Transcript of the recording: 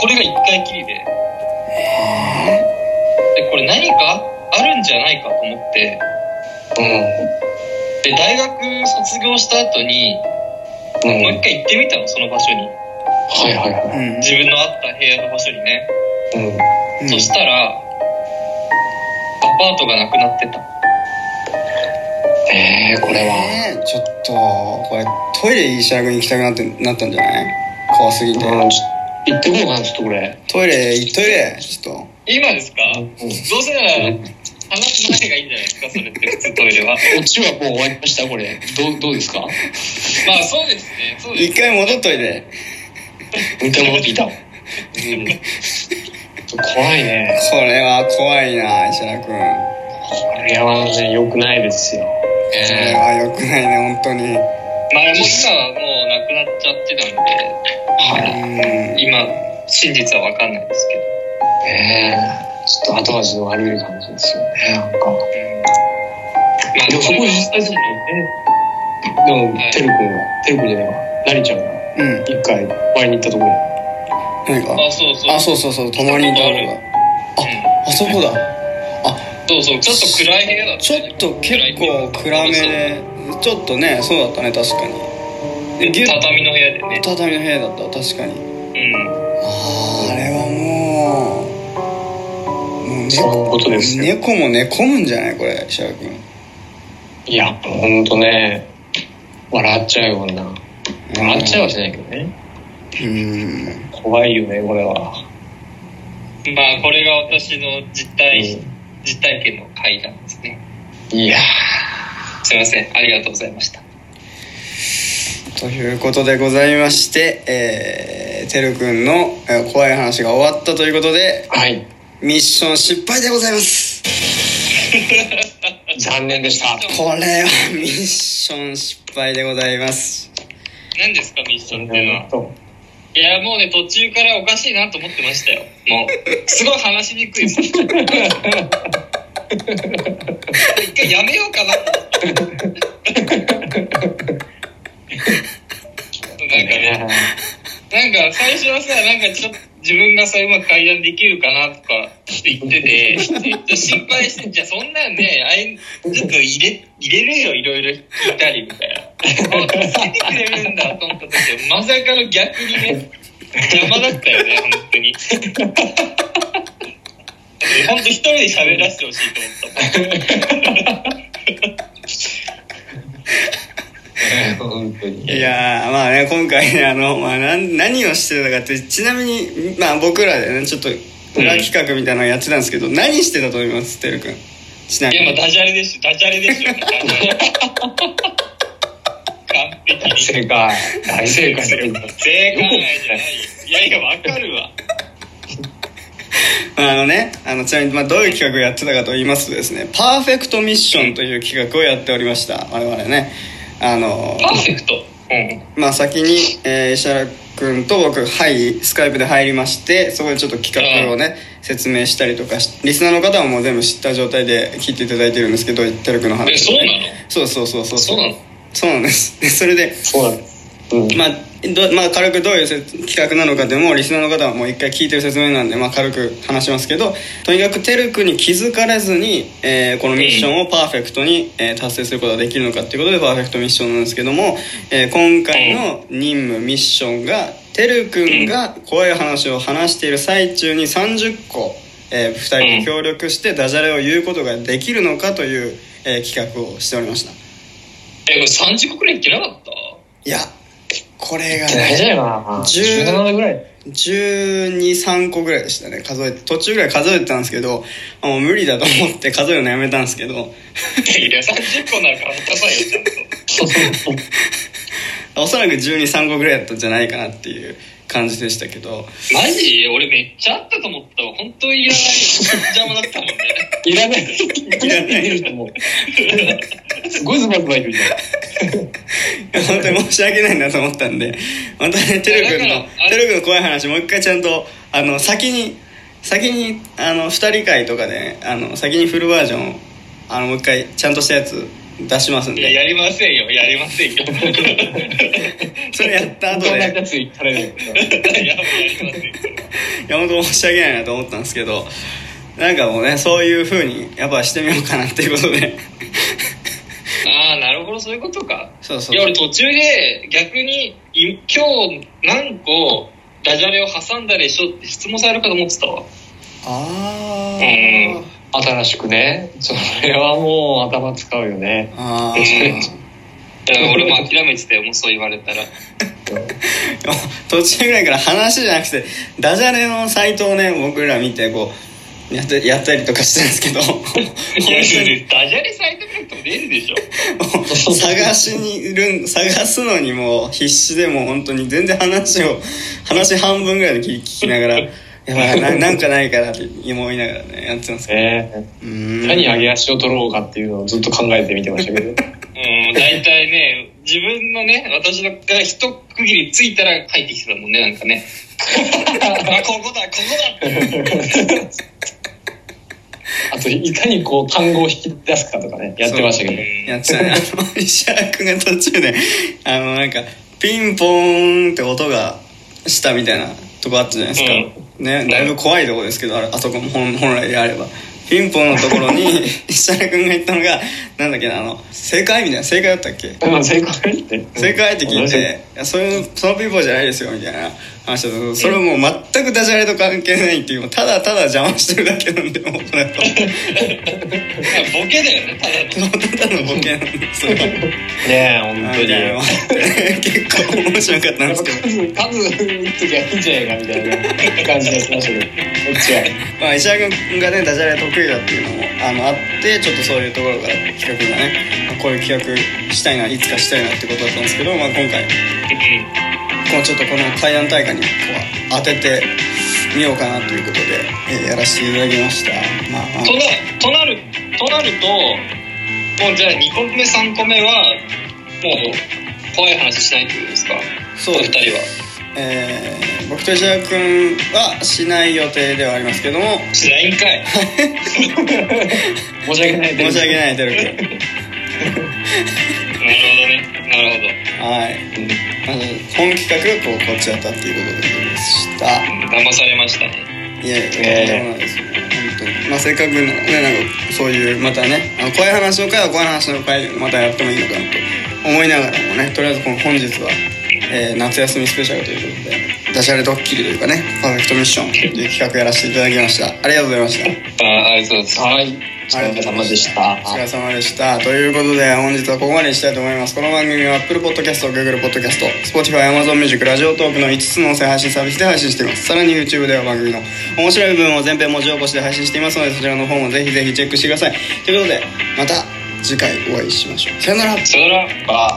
これが1回きりで。でこれ何かあるんじゃないかと思って。うん。で大学卒業した後にうん。もう一回行ってみたのその場所に。はいはいはうん。自分のあった部屋の場所にね、いうん。うんそしたらアパートがなくなってた。えー、これは。えーちょっとこれトイレ石原君行きたくなってなったんじゃない？怖すぎて。うんちょ行ってこようかなちょっとこれ？トイレトイレちょっと。今ですか、うん。どうせなら話す前がいいんじゃないですか？それって普通トイレは。こっちはもう終わりました？これ。どうどうですか？まあそうですね。そうです一回戻っといて一回戻ってきた。うん。怖いね。これは怖いな石原君。これはね良くないですよ。これえはよくないね本当に。まあもう今はもうなくなっちゃってたんではい。うん今真実は分かんないですけど。ねえちょっと後味の悪い感じですよねなんか。まあでもそこ実際そうだよね。でもはい。てるくんがてるくんじゃないわなりちゃんがうん。一回前に行ったところ何か？あそうそう。あそうそうそう泊まりに行ったとこだ。ああそこだ。そうそうちょっと暗い部屋だったちょっと結構暗めでちょっとねそうだったね確かにで畳の部屋でね。畳の部屋だった。確かに。うん。あーあれはもう。もうそういうことですよ。猫も寝込むんじゃない？これ石原君。いやほんとね。笑っちゃうような。笑っちゃうはしないけどね。うん。怖いよねこれは。まあこれが私の実体、う実体験の回なんですね。いやすいません。ありがとうございましたということでございましてえー、てるくんのえー怖い話が終わったということでーはい。ミッション失敗でございます。残念でした。これはミッション失敗でございます。何ですかミッションっていうのは？いやもうね途中からおかしいなと思ってましたよ。もうすごい話しにくいです。一回やめようかなと思ってなんか最初はさなんかちょっと自分がさうまく階段できるかなとかって言っててちょっと心配してじゃあそんなんねあいちょっと入れ入れるよいろいろ聞いたりみたいな。助けてくれるんだと思った時はまさかの逆にね邪魔だったよね本当に。本当一人で喋らせてほしいと思った。本当に。いやーまあね今回ねあの、まあ、なん何をしてたかってちなみにまあ僕らでねちょっと裏企画みたいなのやってたんですけど、何してたと思います？てるくん。ちないみに。やまあダジャレでしょダジャレでしょダジャレ完璧に。正解。大正解。正解。じゃないよいやいやわかるわあのねあのちなみに、まあ、どういう企画をやってたかと言いますとですねパーフェクトミッションという企画をやっておりました我々ねあのパーフェクト。うん。まあ先に、えー石原君と僕はいスカイプで入りましてそこでちょっと企画をね、説明したりとかしリスナーの方はもう全部知った状態で聞いていただいてるんですけどてるくんの話をね。えそうなの？そうそうそうそう。そうそうなんです。でそれでそうなんですうん。まあどまあ、軽くどういうせ企画なのかでもリスナーの方はもう一回聞いてる説明なんで、まあ、軽く話しますけどとにかくテルクに気づかれずに、えーこのミッションをパーフェクトに、えー達成することができるのかっていうことでパーフェクトミッションなんですけども、えー今回の任務ミッションがテル君が怖い話を話している最中に30個、え2人で協力してダジャレを言うことができるのかという、えー企画をしておりました。えこれ30個くらいいってなかった？いやこれが大ね丈夫かな。十17ぐらい。123個ぐらいでしたね。数えて途中ぐらい数えてたんですけどあもう無理だと思って 数えるのやめたんですけど。いや30個なら買ったさいよおそらく123個ぐらいだったんじゃないかなっていう感じでしたけど。マジ俺めっちゃあったと思ったわ。本当にいらない邪魔だったもんね。いらない。いらない。人もすごいズバズバ言うじゃん本当に申し訳ないなと思ったんで本当にねてるくんのてるくんの怖い話もう一回ちゃんとあの先に先にあの2人会とかであの先にフルバージョンをあのもう一回ちゃんとしたやつ出しますんで。いややりませんよ。やりませんよ。それやった後で。やつ言ったらね いやもうやりませんよや本当申し訳ないなと思ったんですけどなんかもうねそういうふうにやっぱしてみようかなっていうことでそういうことか。そうそう。いや俺途中で逆にい今日何個ダジャレを挟んだでしょって質問されるかと思ってたわ。あうん。ー新しくね。それはもう頭使うよね。あ いーや俺も諦めてたよもうそう言われたら。途中ぐらいから話じゃなくてダジャレのサイトをね僕ら見てこうやってやったりとかしてるんですけど。本 いやダジャレサイト出るでしょ。探しにいる探すのにもう必死でもう本当に全然話を話半分ぐらいで聞きながら やばいななんかないかなって思いながらねやってたんですけど。ね何上げ足を取ろうかっていうのをずっと考えてみてましたけど。うん大体ね自分のね私のが一区切りついたら入ってきてたもんねなんかね。あここだここだってあといかにこう単語を引き出すかとかねやってましたけど。やってた。ねあの石原君が途中であのなんかピンポーンって音がした。みた。いなとこあった。じゃないですか、ねだいぶ怖いとこですけどああそこも本本来であればピンポンのところに石原君が言った。のがなんだっけなあの正解みた。いな正解だった。っけ正解って正解って聞いて「やそういうそのピンポンじゃないですよ」みたいな話だったけどそれはもう全くダジャレと関係ないっていうただただ邪魔してるだけなんでもうそれと ボケだよねただのただのボケなんですよ。ねえ本当に。みたいなのがあって結構面白かったんですけど。数数打っときゃいいんじゃないかみたいな感じがしましたけどこっちはまあ、石原君がねダジャレ得意だっていうのもあのあってちょっとそういうところから企画がねまあこういう企画したいないつかしたいなってことだったんですけど、まあ、今回このちょっとこの怪談大会にこう当ててみようかなということで、えーやらせていただきました。まあまあ。となとなるとなるともうじゃあ2個目3個目はもう怖い話しないってことですか？そうお二人は。えー僕と石原君はしない予定ではありますけども。しないんかい。申し訳ない申し訳ないてる君。なるほどね。なるほど。はい。まず本企画がこうこっちだったっていうことでした。騙されましたね。いやいや、とんでもないで。まあ、せっかくね、なんか、そういう、またね、あの、怖い話の回は怖い話の回でまたやってもいいのかなと思いながらもね、とりあえずこの本日は、えー夏休みスペシャルということで、ダジャレドッキリというかね、パーフェクトミッションという企画やらせていただきました。ありがとうございました。あありがとうございますはいお疲れ様でしたお疲れ様でした。ということで、本日はここまでにしたいと思います。この番組は Apple Podcast、Google Podcast、Spotify、Amazon Music、ラジオトークの5つの音声配信サービスで配信しています。さらに YouTube では番組の面白い部分を全編文字起こしで配信していますので、そちらの方もぜひぜひチェックしてください。ということで、また次回お会いしましょう。さよなら。さよならバイ